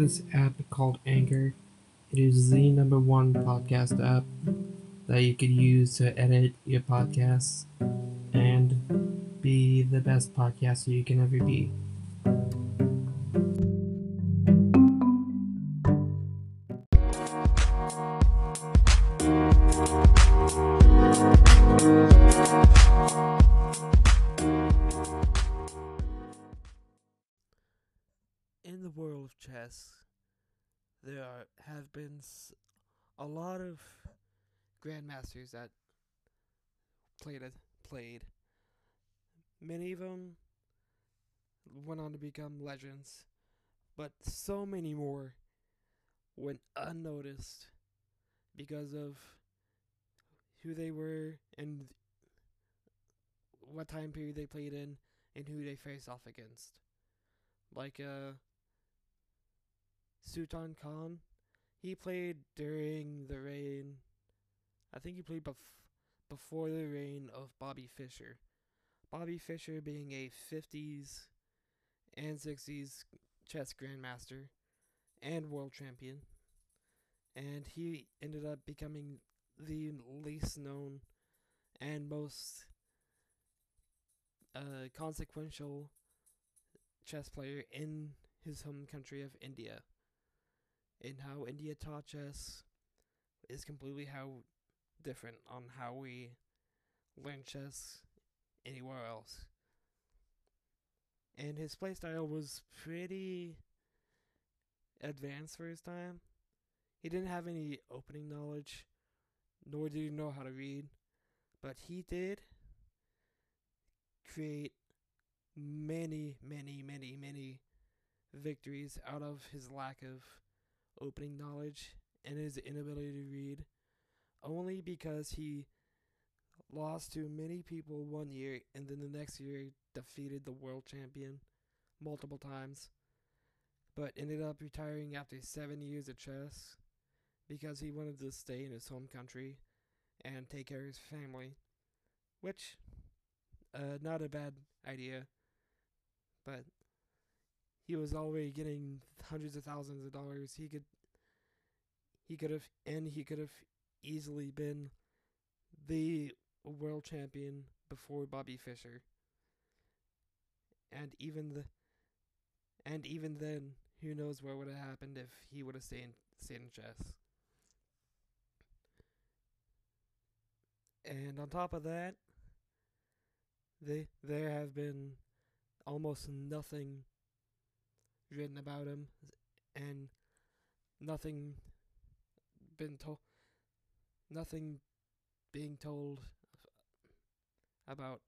this app called Anchor. It is the number one podcast app that you could use to edit your podcasts and be the best podcaster you can ever be. In the world of chess, there are, have been a lot of grandmasters that played it, played. Many of them went on to become legends, but so many more went unnoticed because of who they were and what time period they played in and who they faced off against. Like uh Sultan Khan. He played during the reign. I think he played bef- before the reign of Bobby Fischer. Bobby Fischer being a 50s and 60s chess grandmaster and world champion. And he ended up becoming the least known and most uh, consequential chess player in his home country of India and how India taught chess is completely how different on how we learn chess anywhere else. And his playstyle was pretty advanced for his time. He didn't have any opening knowledge, nor did he know how to read, but he did create many, many, many, many victories out of his lack of opening knowledge and his inability to read only because he lost to many people one year and then the next year defeated the world champion multiple times but ended up retiring after 7 years of chess because he wanted to stay in his home country and take care of his family which uh not a bad idea but he was already getting hundreds of thousands of dollars. He could he could have and he could have easily been the world champion before Bobby Fischer. And even the and even then, who knows what would have happened if he would have stayed stayed in chess. And on top of that, they there have been almost nothing written about him and nothing been told nothing being told about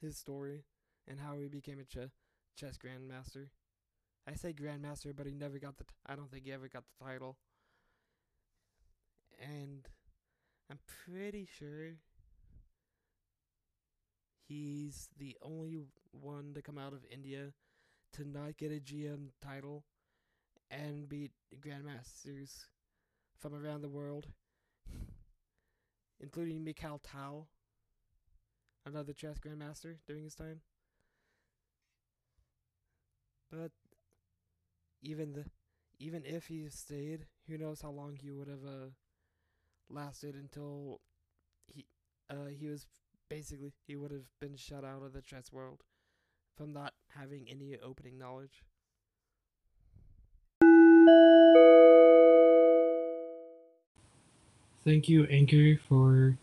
his story and how he became a ch- chess grandmaster. I say grandmaster, but he never got the. T- I don't think he ever got the title. And I'm pretty sure he's the only one to come out of India to not get a GM title and beat grandmasters from around the world, including Mikhail Tal, another chess grandmaster during his time. But even the even if he stayed, who knows how long he would have uh, lasted until he uh, he was basically he would have been shut out of the chess world from not having any opening knowledge. Thank you, Anchor, for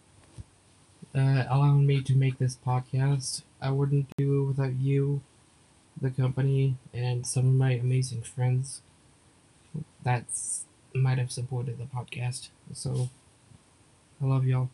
uh, allowing me to make this podcast. I wouldn't do it without you, the company, and some of my amazing friends that might have supported the podcast. So, I love y'all.